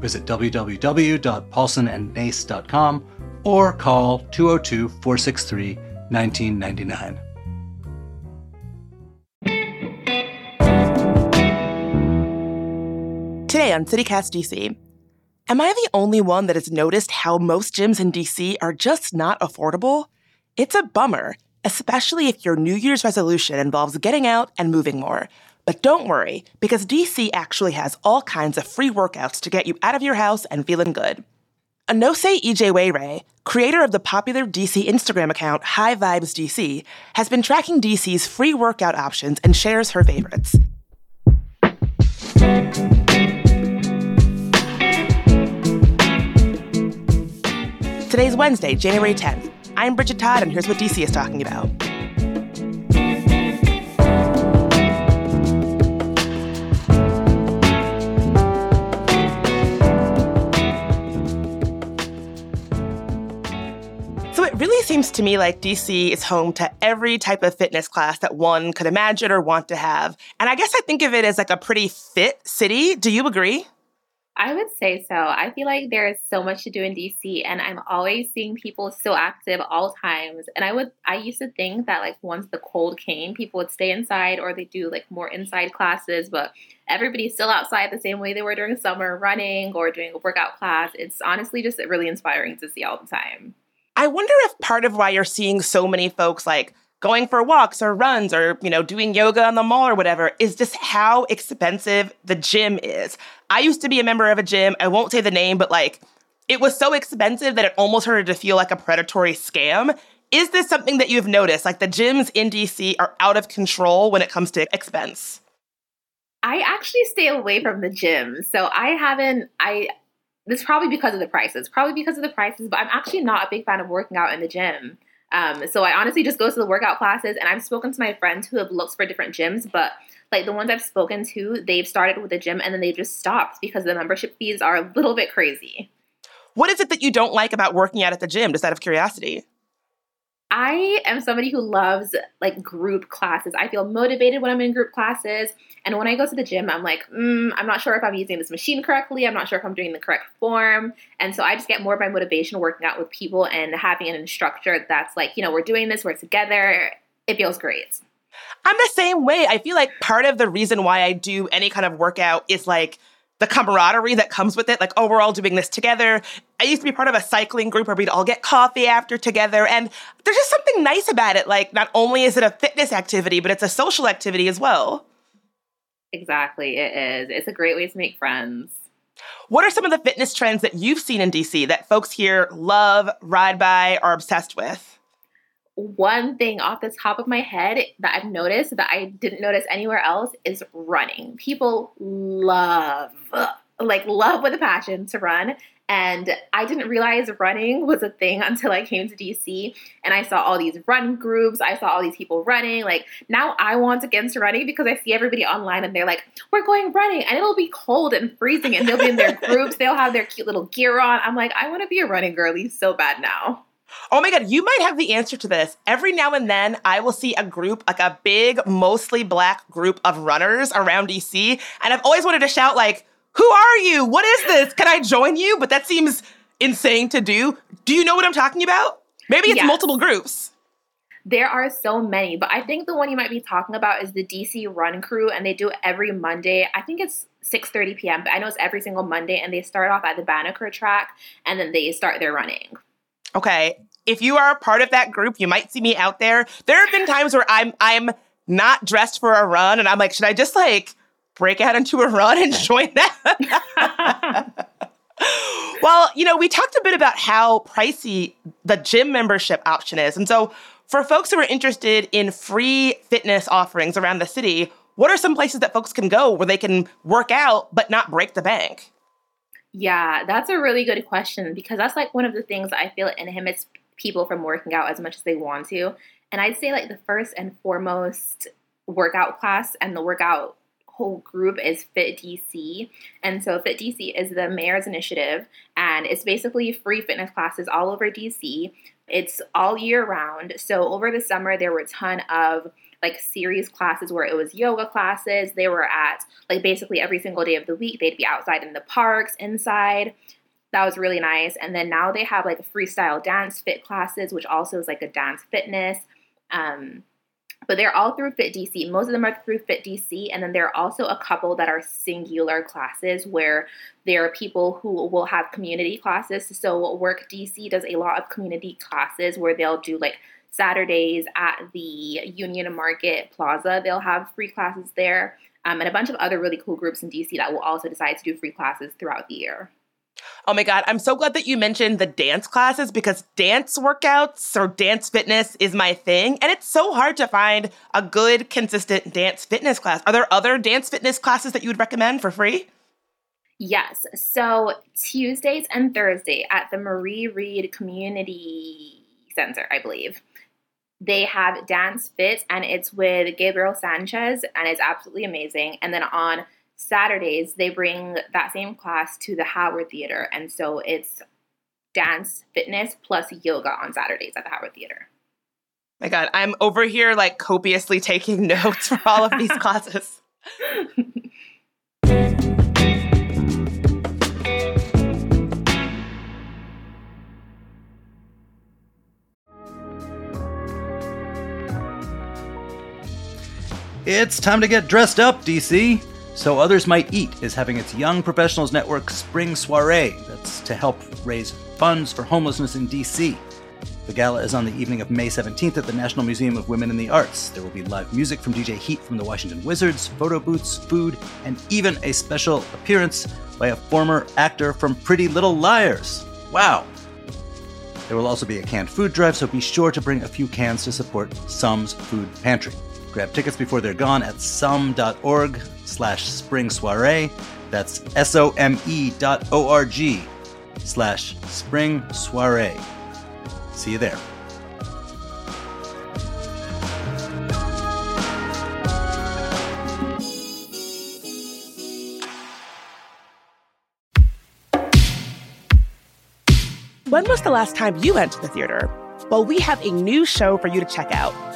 Visit www.paulsonandnace.com or call 202 463 1999. Today on CityCast DC, am I the only one that has noticed how most gyms in DC are just not affordable? It's a bummer, especially if your New Year's resolution involves getting out and moving more. But don't worry, because DC actually has all kinds of free workouts to get you out of your house and feeling good. Onose Ijewere, creator of the popular DC Instagram account High Vibes DC, has been tracking DC's free workout options and shares her favorites. Today's Wednesday, January 10th. I'm Bridget Todd, and here's what DC is talking about. Really seems to me like DC is home to every type of fitness class that one could imagine or want to have. And I guess I think of it as like a pretty fit city. Do you agree? I would say so. I feel like there is so much to do in DC and I'm always seeing people so active all times. And I would I used to think that like once the cold came, people would stay inside or they do like more inside classes, but everybody's still outside the same way they were during summer running or doing a workout class. It's honestly just really inspiring to see all the time. I wonder if part of why you're seeing so many folks like going for walks or runs or, you know, doing yoga on the mall or whatever is just how expensive the gym is. I used to be a member of a gym. I won't say the name, but like it was so expensive that it almost started to feel like a predatory scam. Is this something that you've noticed? Like the gyms in DC are out of control when it comes to expense? I actually stay away from the gym. So I haven't I this probably because of the prices. Probably because of the prices, but I'm actually not a big fan of working out in the gym. Um, so I honestly just go to the workout classes, and I've spoken to my friends who have looked for different gyms, but like the ones I've spoken to, they've started with a gym and then they just stopped because the membership fees are a little bit crazy. What is it that you don't like about working out at the gym, just out of curiosity? I am somebody who loves like group classes. I feel motivated when I'm in group classes. And when I go to the gym, I'm like, mm, I'm not sure if I'm using this machine correctly. I'm not sure if I'm doing the correct form. And so I just get more of my motivation working out with people and having an instructor that's like, you know, we're doing this, we're together. It feels great. I'm the same way. I feel like part of the reason why I do any kind of workout is like, the camaraderie that comes with it. Like, oh, we're all doing this together. I used to be part of a cycling group where we'd all get coffee after together. And there's just something nice about it. Like, not only is it a fitness activity, but it's a social activity as well. Exactly, it is. It's a great way to make friends. What are some of the fitness trends that you've seen in DC that folks here love, ride by, are obsessed with? One thing off the top of my head that I've noticed that I didn't notice anywhere else is running. People love, like, love with a passion to run. And I didn't realize running was a thing until I came to DC and I saw all these run groups. I saw all these people running. Like, now I want to get into running because I see everybody online and they're like, we're going running. And it'll be cold and freezing and they'll be in their groups. They'll have their cute little gear on. I'm like, I want to be a running girly so bad now. Oh my God, you might have the answer to this. Every now and then, I will see a group, like a big, mostly black group of runners around DC. And I've always wanted to shout, like, who are you? What is this? Can I join you? But that seems insane to do. Do you know what I'm talking about? Maybe it's yes. multiple groups. There are so many, but I think the one you might be talking about is the DC Run Crew, and they do it every Monday. I think it's 6:30 p.m., but I know it's every single Monday, and they start off at the Banneker track, and then they start their running. Okay, if you are a part of that group, you might see me out there. There have been times where I'm I'm not dressed for a run and I'm like, should I just like break out into a run and join that? well, you know, we talked a bit about how pricey the gym membership option is. And so for folks who are interested in free fitness offerings around the city, what are some places that folks can go where they can work out but not break the bank? Yeah, that's a really good question because that's like one of the things I feel inhibits people from working out as much as they want to. And I'd say like the first and foremost workout class and the workout whole group is Fit DC. And so Fit DC is the mayor's initiative and it's basically free fitness classes all over DC. It's all year round. So over the summer there were a ton of like series classes where it was yoga classes. They were at like basically every single day of the week. They'd be outside in the parks, inside. That was really nice. And then now they have like freestyle dance fit classes, which also is like a dance fitness. Um, but they're all through Fit DC. Most of them are through Fit DC, and then there are also a couple that are singular classes where there are people who will have community classes. So Work DC does a lot of community classes where they'll do like Saturdays at the Union Market Plaza. They'll have free classes there, um, and a bunch of other really cool groups in DC that will also decide to do free classes throughout the year. Oh my God, I'm so glad that you mentioned the dance classes because dance workouts or dance fitness is my thing. And it's so hard to find a good, consistent dance fitness class. Are there other dance fitness classes that you would recommend for free? Yes. So Tuesdays and Thursday at the Marie Reed Community Center, I believe they have Dance Fit and it's with Gabriel Sanchez and it's absolutely amazing. And then on Saturdays, they bring that same class to the Howard Theater. And so it's dance fitness plus yoga on Saturdays at the Howard Theater. My God, I'm over here like copiously taking notes for all of these classes. It's time to get dressed up, DC. So Others Might Eat is having its Young Professionals Network Spring Soiree that's to help raise funds for homelessness in DC. The gala is on the evening of May 17th at the National Museum of Women in the Arts. There will be live music from DJ Heat from the Washington Wizards, photo booths, food, and even a special appearance by a former actor from Pretty Little Liars. Wow! There will also be a canned food drive, so be sure to bring a few cans to support Some's Food Pantry. Grab tickets before they're gone at some.org slash spring soiree. That's S-O-M-E dot O-R-G slash spring soiree. See you there. When was the last time you went to the theater? Well, we have a new show for you to check out.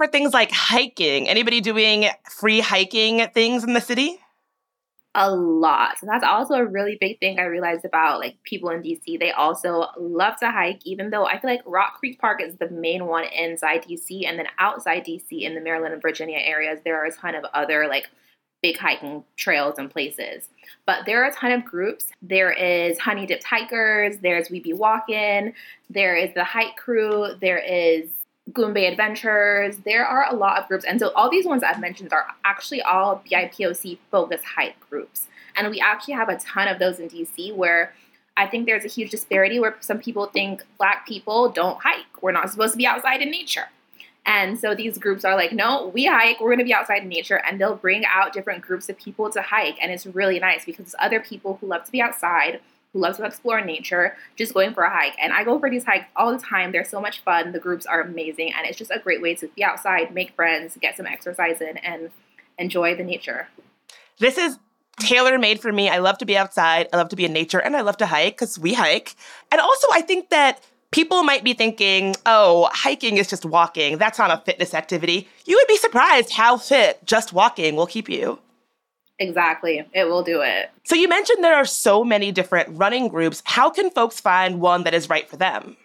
For things like hiking? Anybody doing free hiking things in the city? A lot. So that's also a really big thing I realized about like people in DC. They also love to hike, even though I feel like Rock Creek Park is the main one inside DC, and then outside DC in the Maryland and Virginia areas, there are a ton of other like big hiking trails and places. But there are a ton of groups. There is Honey Dipped Hikers, there's We Be Walking, there is the Hike Crew, there is Goombay Adventures. There are a lot of groups. And so all these ones I've mentioned are actually all BIPOC focus hike groups. And we actually have a ton of those in DC where I think there's a huge disparity where some people think black people don't hike. We're not supposed to be outside in nature. And so these groups are like, no, we hike, we're going to be outside in nature. And they'll bring out different groups of people to hike. And it's really nice because it's other people who love to be outside who loves to explore nature, just going for a hike. And I go for these hikes all the time. They're so much fun. The groups are amazing. And it's just a great way to be outside, make friends, get some exercise in, and enjoy the nature. This is tailor made for me. I love to be outside. I love to be in nature and I love to hike because we hike. And also, I think that people might be thinking, oh, hiking is just walking. That's not a fitness activity. You would be surprised how fit just walking will keep you. Exactly. It will do it. So you mentioned there are so many different running groups. How can folks find one that is right for them?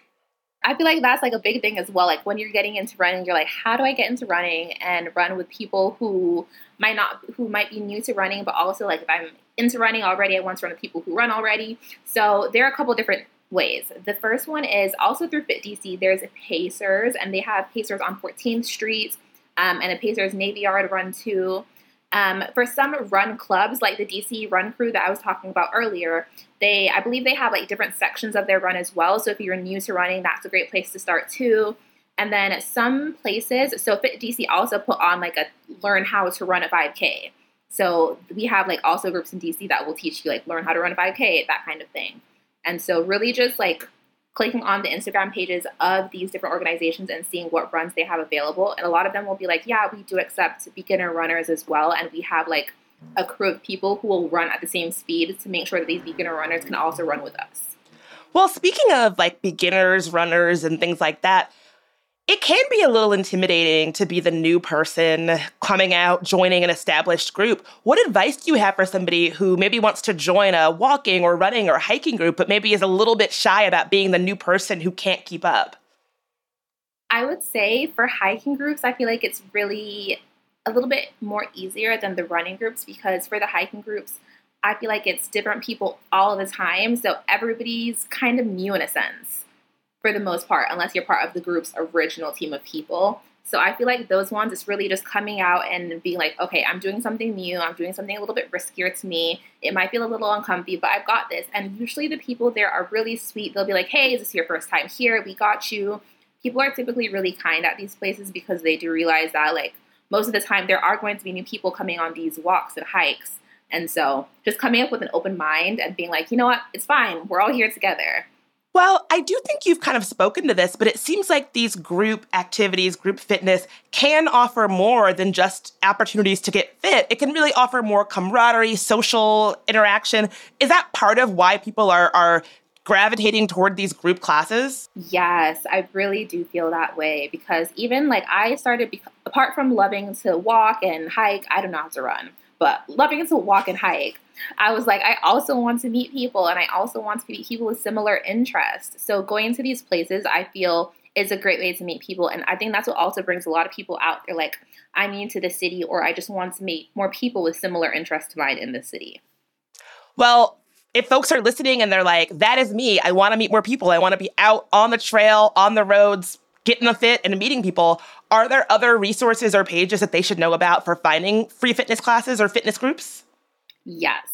I feel like that's like a big thing as well. Like when you're getting into running, you're like, how do I get into running and run with people who might not, who might be new to running, but also like if I'm into running already, I want to run with people who run already. So there are a couple different ways. The first one is also through Fit DC. There's Pacers, and they have Pacers on 14th Street um, and a Pacers Navy Yard run too. Um, for some run clubs, like the DC Run Crew that I was talking about earlier, they I believe they have like different sections of their run as well. So if you're new to running, that's a great place to start too. And then some places, so Fit DC also put on like a learn how to run a 5K. So we have like also groups in DC that will teach you like learn how to run a 5K, that kind of thing. And so really just like clicking on the Instagram pages of these different organizations and seeing what runs they have available. And a lot of them will be like, yeah, we do accept beginner runners as well. And we have like a crew of people who will run at the same speed to make sure that these beginner runners can also run with us. Well, speaking of like beginners, runners, and things like that, it can be a little intimidating to be the new person coming out, joining an established group. What advice do you have for somebody who maybe wants to join a walking or running or hiking group, but maybe is a little bit shy about being the new person who can't keep up? I would say for hiking groups, I feel like it's really a little bit more easier than the running groups because for the hiking groups, I feel like it's different people all the time. So everybody's kind of new in a sense for the most part, unless you're part of the group's original team of people. So I feel like those ones, it's really just coming out and being like, okay, I'm doing something new. I'm doing something a little bit riskier to me. It might feel a little uncomfy, but I've got this. And usually the people there are really sweet. They'll be like, hey, is this your first time here? We got you. People are typically really kind at these places because they do realize that, like, most of the time there are going to be new people coming on these walks and hikes. And so just coming up with an open mind and being like, you know what, it's fine. We're all here together. Well, I do think you've kind of spoken to this, but it seems like these group activities, group fitness, can offer more than just opportunities to get fit. It can really offer more camaraderie, social interaction. Is that part of why people are, are gravitating toward these group classes? Yes, I really do feel that way because even like I started, apart from loving to walk and hike, I don't know how to run, but loving to walk and hike, I was like, I also want to meet people and I also want to meet people with similar interests. So going to these places, I feel is a great way to meet people. And I think that's what also brings a lot of people out. They're like, I'm new to the city or I just want to meet more people with similar interests to mine in the city. Well, if folks are listening and they're like, that is me, I want to meet more people, I want to be out on the trail, on the roads, getting a fit and meeting people, are there other resources or pages that they should know about for finding free fitness classes or fitness groups? Yes.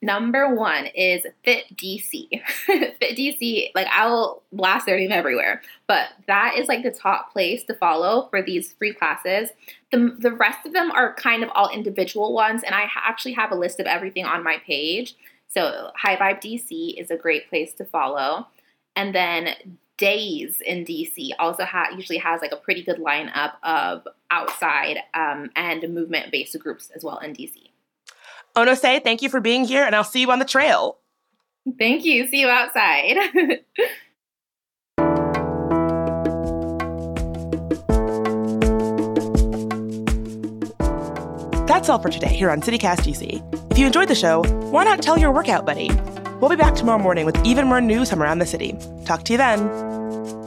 Number one is Fit DC. Fit DC, like I'll blast their name everywhere, but that is like the top place to follow for these free classes. The, the rest of them are kind of all individual ones, and I actually have a list of everything on my page. So High Vibe DC is a great place to follow. And then Days in DC also ha- usually has like a pretty good lineup of outside um, and movement based groups as well in DC. Onose, thank you for being here, and I'll see you on the trail. Thank you. See you outside. That's all for today here on CityCast DC. If you enjoyed the show, why not tell your workout buddy? We'll be back tomorrow morning with even more news from around the city. Talk to you then.